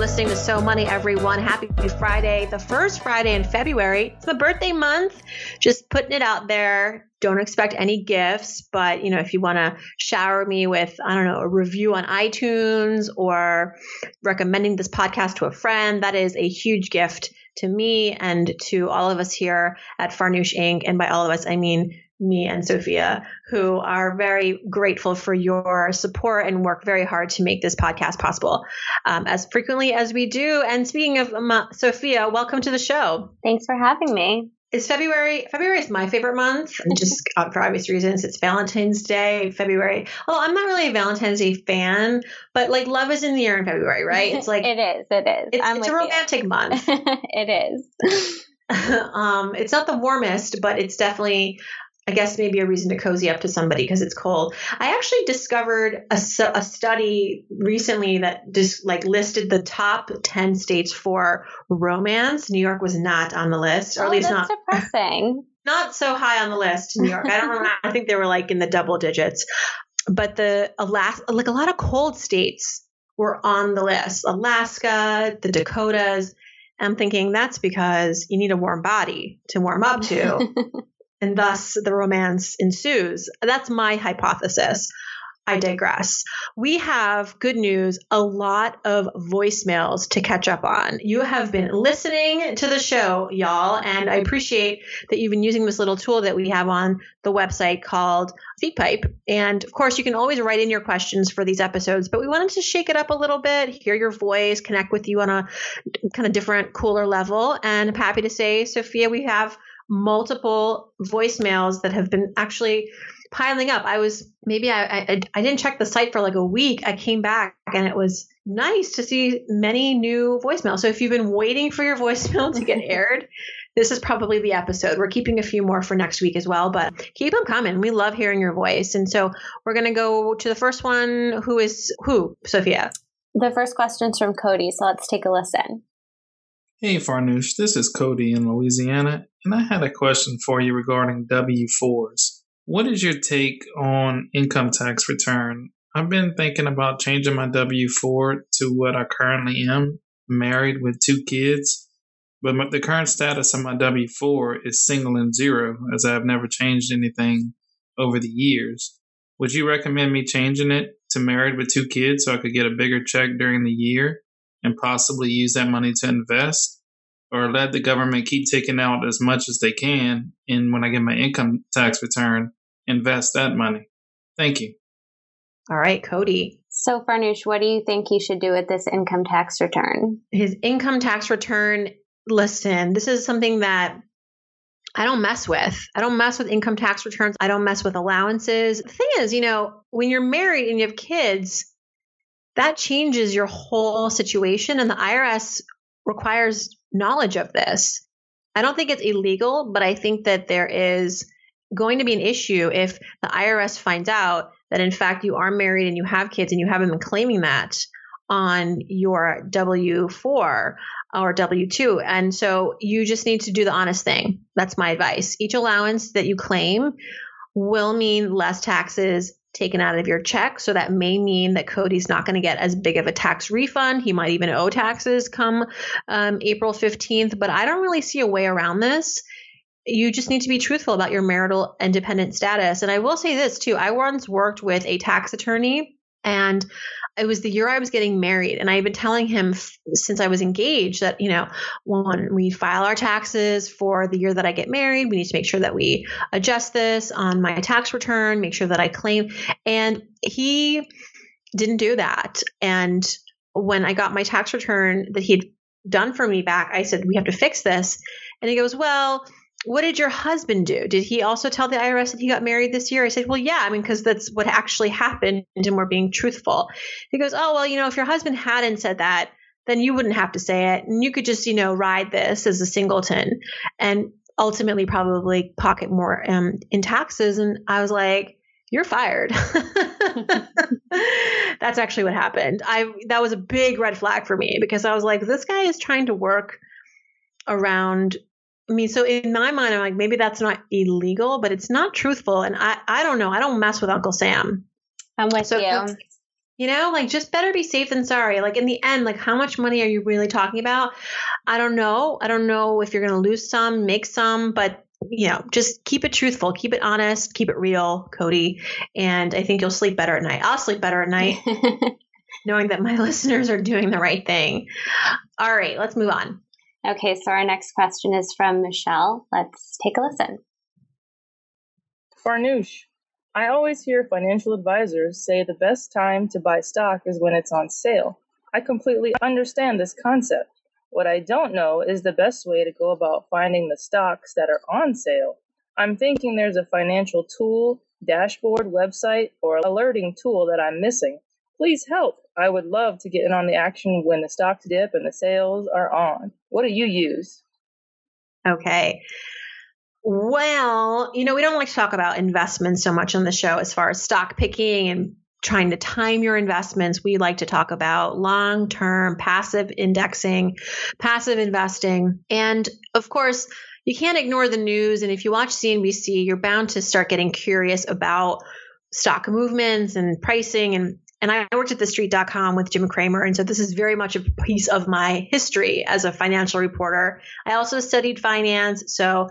Listening to So Money, everyone. Happy Friday, the first Friday in February. It's my birthday month. Just putting it out there. Don't expect any gifts, but you know, if you want to shower me with, I don't know, a review on iTunes or recommending this podcast to a friend, that is a huge gift to me and to all of us here at Farnoosh Inc. And by all of us, I mean me and Sophia, who are very grateful for your support and work very hard to make this podcast possible um, as frequently as we do. And speaking of um, Sophia, welcome to the show. Thanks for having me. It's February February is my favorite month, just uh, for obvious reasons. It's Valentine's Day, February. Oh, I'm not really a Valentine's Day fan, but like love is in the air in February, right? It's like it is, it is. It's, it's a romantic you. month. it is. um, it's not the warmest, but it's definitely I guess maybe a reason to cozy up to somebody because it's cold. I actually discovered a, a study recently that just like listed the top 10 states for romance. New York was not on the list, or oh, at least not depressing. Not so high on the list, New York. I don't remember. I think they were like in the double digits. But the Alaska, like a lot of cold states were on the list. Alaska, the Dakotas. I'm thinking that's because you need a warm body to warm up to. and thus the romance ensues. That's my hypothesis. I digress. We have good news, a lot of voicemails to catch up on. You have been listening to the show, y'all, and I appreciate that you've been using this little tool that we have on the website called SpeakPipe. And of course, you can always write in your questions for these episodes, but we wanted to shake it up a little bit, hear your voice, connect with you on a kind of different, cooler level. And I'm happy to say, Sophia, we have multiple voicemails that have been actually piling up. I was maybe I, I, I didn't check the site for like a week. I came back and it was nice to see many new voicemails. So if you've been waiting for your voicemail to get aired, this is probably the episode. We're keeping a few more for next week as well, but keep them coming. We love hearing your voice. And so we're going to go to the first one. Who is who, Sophia? The first question is from Cody. So let's take a listen. Hey, Farnoosh. This is Cody in Louisiana, and I had a question for you regarding W 4s. What is your take on income tax return? I've been thinking about changing my W 4 to what I currently am, married with two kids, but the current status of my W 4 is single and zero, as I have never changed anything over the years. Would you recommend me changing it to married with two kids so I could get a bigger check during the year? And possibly use that money to invest or let the government keep taking out as much as they can and when I get my income tax return, invest that money. Thank you. All right, Cody. So, Farnoosh, what do you think he should do with this income tax return? His income tax return, listen, this is something that I don't mess with. I don't mess with income tax returns. I don't mess with allowances. The thing is, you know, when you're married and you have kids, that changes your whole situation. And the IRS requires knowledge of this. I don't think it's illegal, but I think that there is going to be an issue if the IRS finds out that, in fact, you are married and you have kids and you haven't been claiming that on your W 4 or W 2. And so you just need to do the honest thing. That's my advice. Each allowance that you claim will mean less taxes taken out of your check. So that may mean that Cody's not going to get as big of a tax refund. He might even owe taxes come um, April 15th. But I don't really see a way around this. You just need to be truthful about your marital independent status. And I will say this too I once worked with a tax attorney and it was the year I was getting married, and I had been telling him f- since I was engaged that, you know, when we file our taxes for the year that I get married, we need to make sure that we adjust this on my tax return, make sure that I claim. And he didn't do that. And when I got my tax return that he'd done for me back, I said, We have to fix this. And he goes, Well, what did your husband do? Did he also tell the IRS that he got married this year? I said, well, yeah, I mean, because that's what actually happened and we're being truthful. He goes, oh, well, you know, if your husband hadn't said that, then you wouldn't have to say it. And you could just, you know, ride this as a singleton and ultimately probably pocket more um, in taxes. And I was like, you're fired. That's actually what happened. I that was a big red flag for me because I was like, this guy is trying to work around I mean, so in my mind, I'm like, maybe that's not illegal, but it's not truthful. And I, I don't know. I don't mess with Uncle Sam. I'm with so you. You know, like just better be safe than sorry. Like in the end, like how much money are you really talking about? I don't know. I don't know if you're going to lose some, make some, but you know, just keep it truthful, keep it honest, keep it real, Cody. And I think you'll sleep better at night. I'll sleep better at night knowing that my listeners are doing the right thing. All right, let's move on. Okay, so our next question is from Michelle. Let's take a listen. Farnoosh, I always hear financial advisors say the best time to buy stock is when it's on sale. I completely understand this concept. What I don't know is the best way to go about finding the stocks that are on sale. I'm thinking there's a financial tool, dashboard, website, or alerting tool that I'm missing. Please help. I would love to get in on the action when the stocks dip and the sales are on. What do you use? Okay. Well, you know, we don't like to talk about investments so much on the show as far as stock picking and trying to time your investments, we like to talk about long term passive indexing, passive investing. And of course, you can't ignore the news. And if you watch CNBC, you're bound to start getting curious about stock movements and pricing and and I worked at thestreet.com with Jim Cramer. And so this is very much a piece of my history as a financial reporter. I also studied finance. So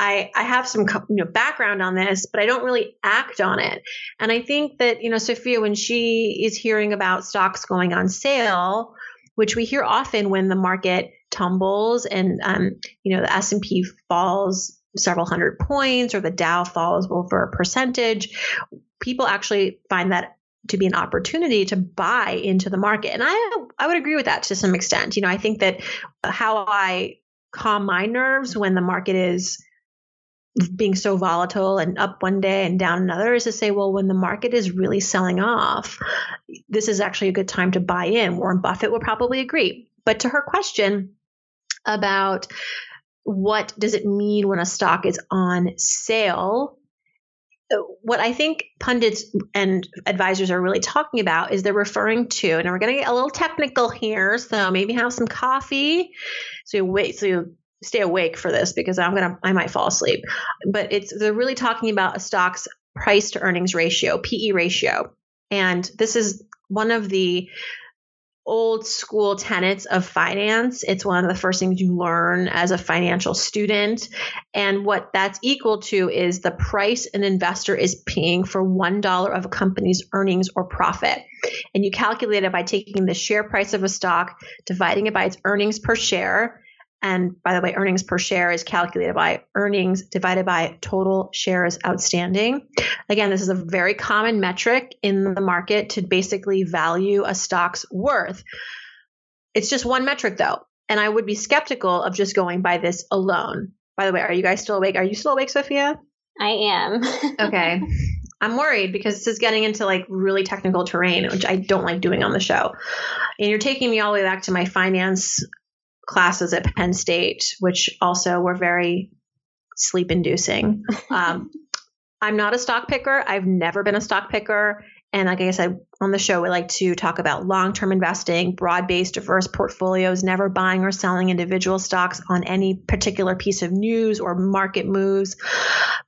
I, I have some you know background on this, but I don't really act on it. And I think that you know Sophia, when she is hearing about stocks going on sale, which we hear often when the market tumbles and um, you know the S and P falls several hundred points or the Dow falls over a percentage, people actually find that to be an opportunity to buy into the market. And I I would agree with that to some extent. You know, I think that how I calm my nerves when the market is being so volatile and up one day and down another is to say, well, when the market is really selling off, this is actually a good time to buy in. Warren Buffett would probably agree. But to her question about what does it mean when a stock is on sale, what I think pundits and advisors are really talking about is they're referring to, and we're going to get a little technical here, so maybe have some coffee. So wait, so you stay awake for this because I'm gonna I might fall asleep. But it's they're really talking about a stock's price to earnings ratio, PE ratio. And this is one of the old school tenets of finance. It's one of the first things you learn as a financial student. And what that's equal to is the price an investor is paying for $1 of a company's earnings or profit. And you calculate it by taking the share price of a stock, dividing it by its earnings per share, and by the way, earnings per share is calculated by earnings divided by total shares outstanding. Again, this is a very common metric in the market to basically value a stock's worth. It's just one metric though. And I would be skeptical of just going by this alone. By the way, are you guys still awake? Are you still awake, Sophia? I am. okay. I'm worried because this is getting into like really technical terrain, which I don't like doing on the show. And you're taking me all the way back to my finance classes at Penn State, which also were very sleep inducing. Um, I'm not a stock picker. I've never been a stock picker. And like I said on the show, we like to talk about long term investing, broad based, diverse portfolios, never buying or selling individual stocks on any particular piece of news or market moves.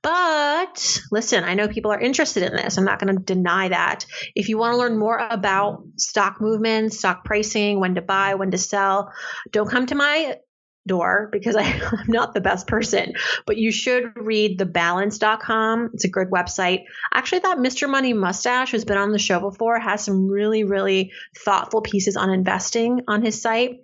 But listen, I know people are interested in this. I'm not going to deny that. If you want to learn more about stock movements, stock pricing, when to buy, when to sell, don't come to my door because I, am not the best person, but you should read thebalance.com. It's a good website. Actually, that Mr. Money Mustache, who's been on the show before, has some really, really thoughtful pieces on investing on his site.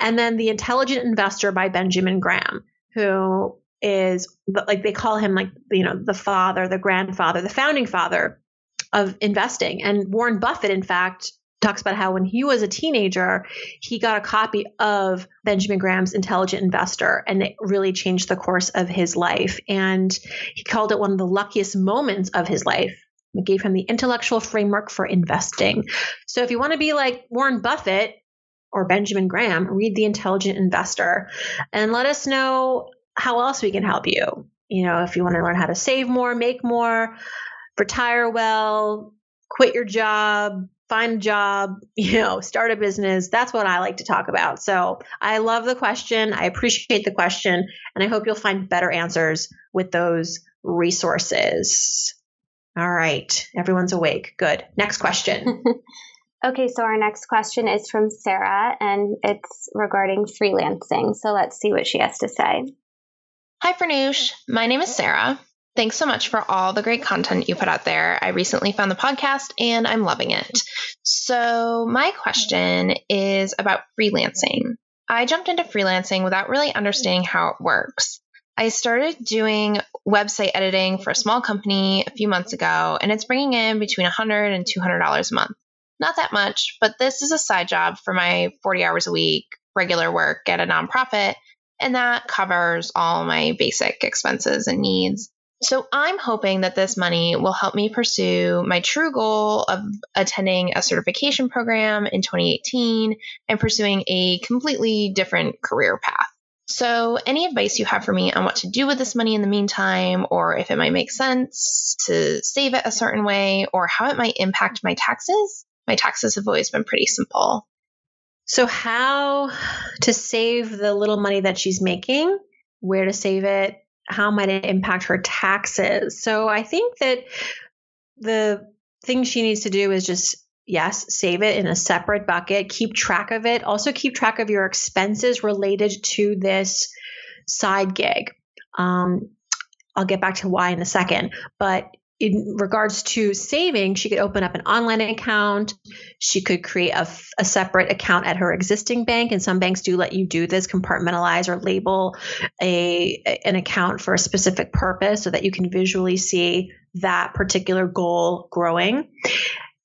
And then The Intelligent Investor by Benjamin Graham, who is like they call him like, you know, the father, the grandfather, the founding father of investing. And Warren Buffett, in fact, talks about how when he was a teenager, he got a copy of Benjamin Graham's Intelligent Investor, and it really changed the course of his life. And he called it one of the luckiest moments of his life. It gave him the intellectual framework for investing. So if you want to be like Warren Buffett or Benjamin Graham, read The Intelligent Investor and let us know how else we can help you. You know, if you want to learn how to save more, make more, retire well, quit your job, find a job, you know, start a business. That's what I like to talk about. So I love the question. I appreciate the question. And I hope you'll find better answers with those resources. All right. Everyone's awake. Good. Next question. okay. So our next question is from Sarah and it's regarding freelancing. So let's see what she has to say. Hi, Farnoosh. My name is Sarah. Thanks so much for all the great content you put out there. I recently found the podcast and I'm loving it. So, my question is about freelancing. I jumped into freelancing without really understanding how it works. I started doing website editing for a small company a few months ago, and it's bringing in between $100 and $200 a month. Not that much, but this is a side job for my 40 hours a week regular work at a nonprofit, and that covers all my basic expenses and needs. So I'm hoping that this money will help me pursue my true goal of attending a certification program in 2018 and pursuing a completely different career path. So, any advice you have for me on what to do with this money in the meantime, or if it might make sense to save it a certain way, or how it might impact my taxes? My taxes have always been pretty simple. So, how to save the little money that she's making, where to save it, how might it impact her taxes? So I think that the thing she needs to do is just yes, save it in a separate bucket, keep track of it. Also, keep track of your expenses related to this side gig. Um, I'll get back to why in a second, but in regards to saving, she could open up an online account. She could create a, a, separate account at her existing bank, and some banks do let you do this, compartmentalize or label a an account for a specific purpose, so that you can visually see that particular goal growing.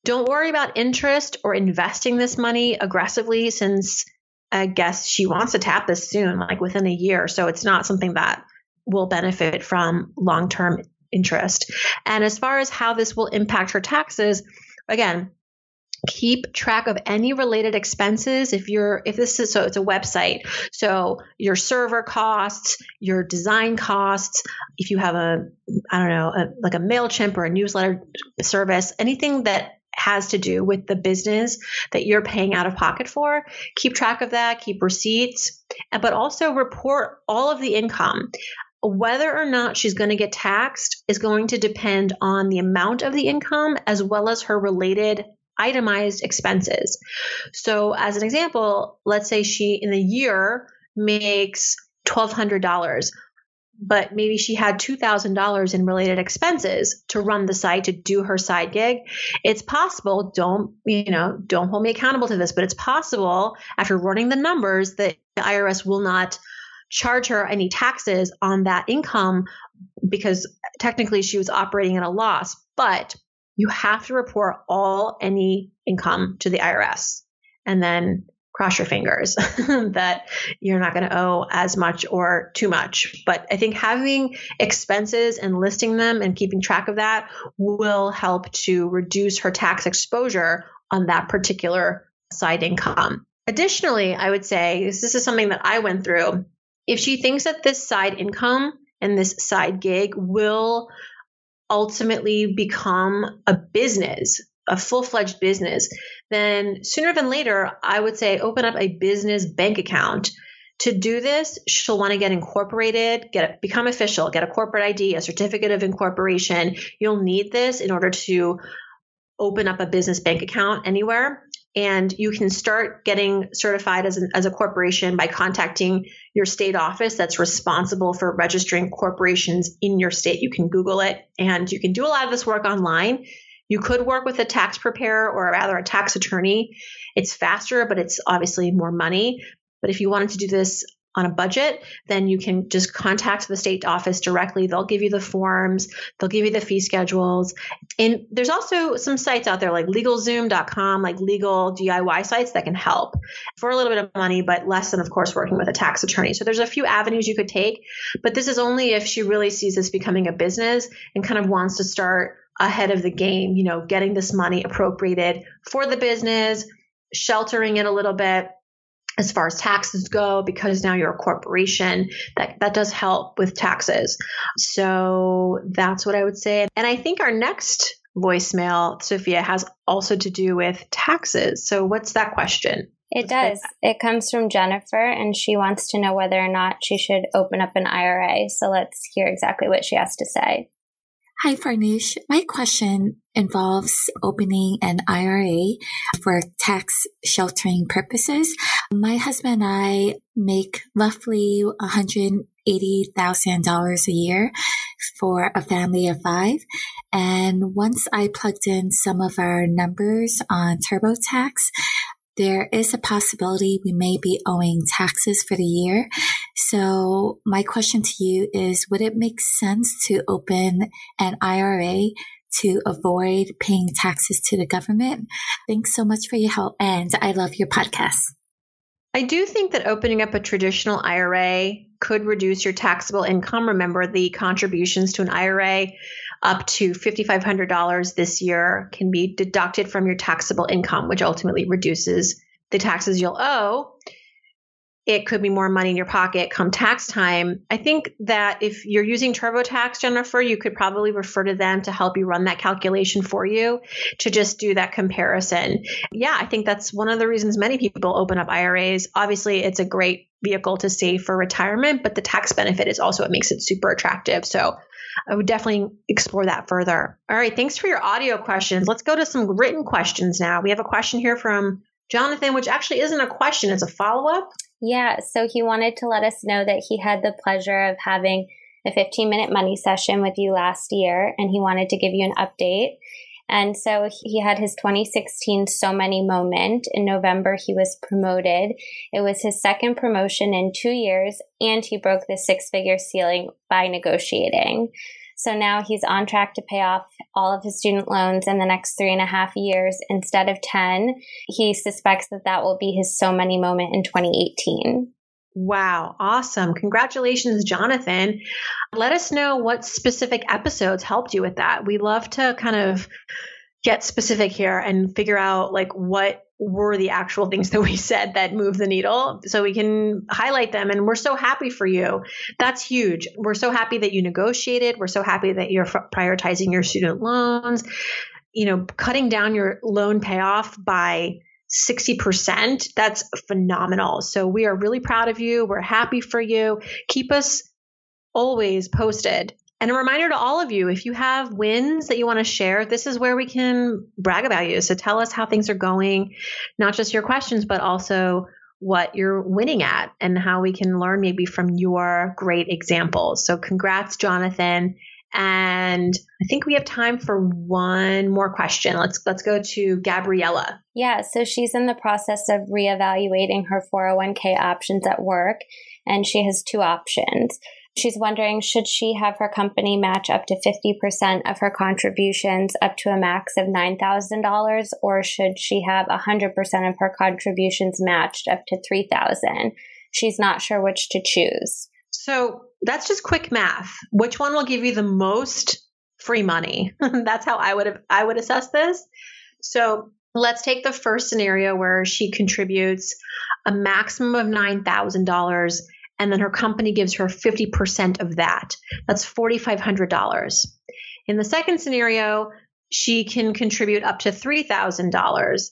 Don't worry about interest or investing this money aggressively, since I guess she wants to tap this soon, like within a year. So it's not something that will benefit from long term interest. And as far as how this will impact her taxes, again, keep track of any related expenses if you're if this is so it's a website so your server costs your design costs if you have a i don't know a, like a mailchimp or a newsletter service anything that has to do with the business that you're paying out of pocket for keep track of that keep receipts but also report all of the income whether or not she's going to get taxed is going to depend on the amount of the income as well as her related itemized expenses. So, as an example, let's say she in a year makes $1,200, but maybe she had $2,000 in related expenses to run the site to do her side gig. It's possible, don't, you know, don't hold me accountable to this, but it's possible after running the numbers that the IRS will not charge her any taxes on that income because technically she was operating at a loss. But you have to report all any income to the IRS and then cross your fingers that you're not going to owe as much or too much. But I think having expenses and listing them and keeping track of that will help to reduce her tax exposure on that particular side income. Additionally, I would say this, is something that I went through if she thinks that this side income and this side gig will ultimately become a business, a full fledged business, then sooner than later, I would say open up a business bank account. To do this, she'll want to get incorporated, get become official, get a corporate ID, a certificate of incorporation. You'll need this in order to open up a business bank account anywhere and you can start getting certified as, an, as a corporation by contacting your state office that's responsible for registering corporations in your state. You can Google it and you can do a lot of this work online. You could work with a tax preparer or rather a tax attorney. It's faster, but it's obviously more money. But if you wanted to do this on a budget, then you can just contact the state office directly. They'll give you the forms, they'll give you the fee schedules. And there's also some sites out there like legalzoom.com, like legal DIY sites that can help for a little bit of money, but less than, of course, working with a tax attorney. So there's a few avenues you could take, but this is only if she really sees this becoming a business and kind of wants to start ahead of the game, you know, getting this money appropriated for the business, sheltering it a little bit as far as taxes go because now you're a corporation that that does help with taxes so that's what i would say and i think our next voicemail sophia has also to do with taxes so what's that question it does. It comes from Jennifer, and she wants to know whether or not she should open up an IRA. So let's hear exactly what she has to say. Hi, Farnoosh. My question involves opening an IRA for tax sheltering purposes. My husband and I make roughly $180,000 a year for a family of five. And once I plugged in some of our numbers on TurboTax, there is a possibility we may be owing taxes for the year. So my question to you is, would it make sense to open an IRA to avoid paying taxes to the government? Thanks so much for your help. And I love your podcast. I do think that opening up a traditional IRA could reduce your taxable income. Remember, the contributions to an IRA up to $5,500 this year can be deducted from your taxable income, which ultimately reduces the taxes you'll owe. It could be more money in your pocket come tax time. I think that if you're using TurboTax, Jennifer, you could probably refer to them to help you run that calculation for you to just do that comparison. Yeah, I think that's one of the reasons many people open up IRAs. Obviously, it's a great vehicle to save for retirement, but the tax benefit is also what makes it super attractive. So I would definitely explore that further. All right, thanks for your audio questions. Let's go to some written questions now. We have a question here from Jonathan, which actually isn't a question, it's a follow up. Yeah, so he wanted to let us know that he had the pleasure of having a 15 minute money session with you last year, and he wanted to give you an update. And so he had his 2016 So Money moment. In November, he was promoted. It was his second promotion in two years, and he broke the six figure ceiling by negotiating. So now he's on track to pay off all of his student loans in the next three and a half years instead of 10. He suspects that that will be his So Money moment in 2018. Wow, awesome. Congratulations, Jonathan. Let us know what specific episodes helped you with that. We love to kind of get specific here and figure out like what were the actual things that we said that move the needle. So we can highlight them and we're so happy for you. That's huge. We're so happy that you negotiated. We're so happy that you're prioritizing your student loans. You know cutting down your loan payoff by 60% that's phenomenal. So we are really proud of you. We're happy for you. Keep us always posted and a reminder to all of you if you have wins that you want to share, this is where we can brag about you. So tell us how things are going, not just your questions, but also what you're winning at and how we can learn maybe from your great examples. So congrats, Jonathan. And I think we have time for one more question. Let's let's go to Gabriella. Yeah, so she's in the process of reevaluating her 401k options at work and she has two options. She's wondering should she have her company match up to 50% of her contributions up to a max of $9,000 or should she have 100% of her contributions matched up to 3,000? She's not sure which to choose. So, that's just quick math. Which one will give you the most free money? that's how I would have, I would assess this. So, let's take the first scenario where she contributes a maximum of $9,000 and then her company gives her 50% of that. That's $4,500. In the second scenario, she can contribute up to $3,000.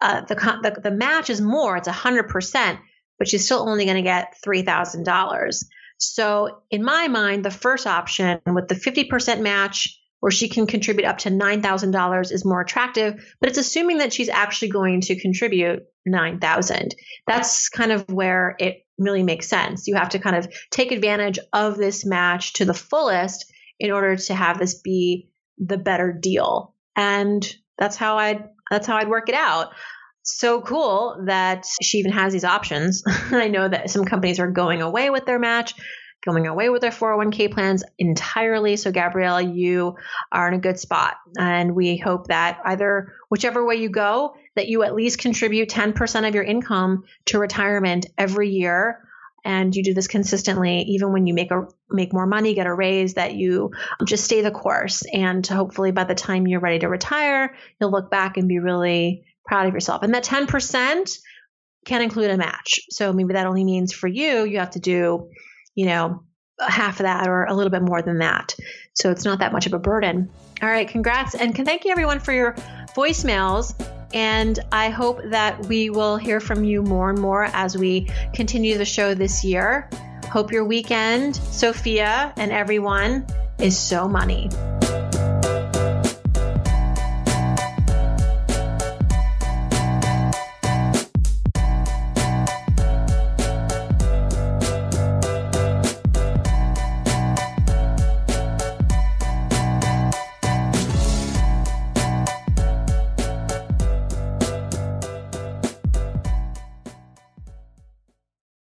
Uh, the, the, the match is more, it's 100%, but she's still only going to get $3,000. So, in my mind, the first option with the 50% match, where she can contribute up to $9,000 is more attractive, but it's assuming that she's actually going to contribute 9,000. That's kind of where it really makes sense. You have to kind of take advantage of this match to the fullest in order to have this be the better deal. And that's how I'd that's how I'd work it out. so cool that she even has these options. I know that some companies are going away with their match, going away with their 401k plans entirely. So, Gabriella, you are in a good spot. And we hope that either whichever way you go, that you at least contribute 10% of your income to retirement every year. And you do this consistently even when you make a make more money get a raise that you just stay the course. And hopefully by the time you're ready to retire you'll look back and be really proud of yourself. And that 10% can include a match. So maybe that only means for you you have to do you know half of that or a little bit more than that. So it's not that much of a burden. All right congrats. And thank you everyone for your voicemails and I hope that we will hear from you more and more as we continue the show this year. Hope your weekend, Sophia, and everyone is so money.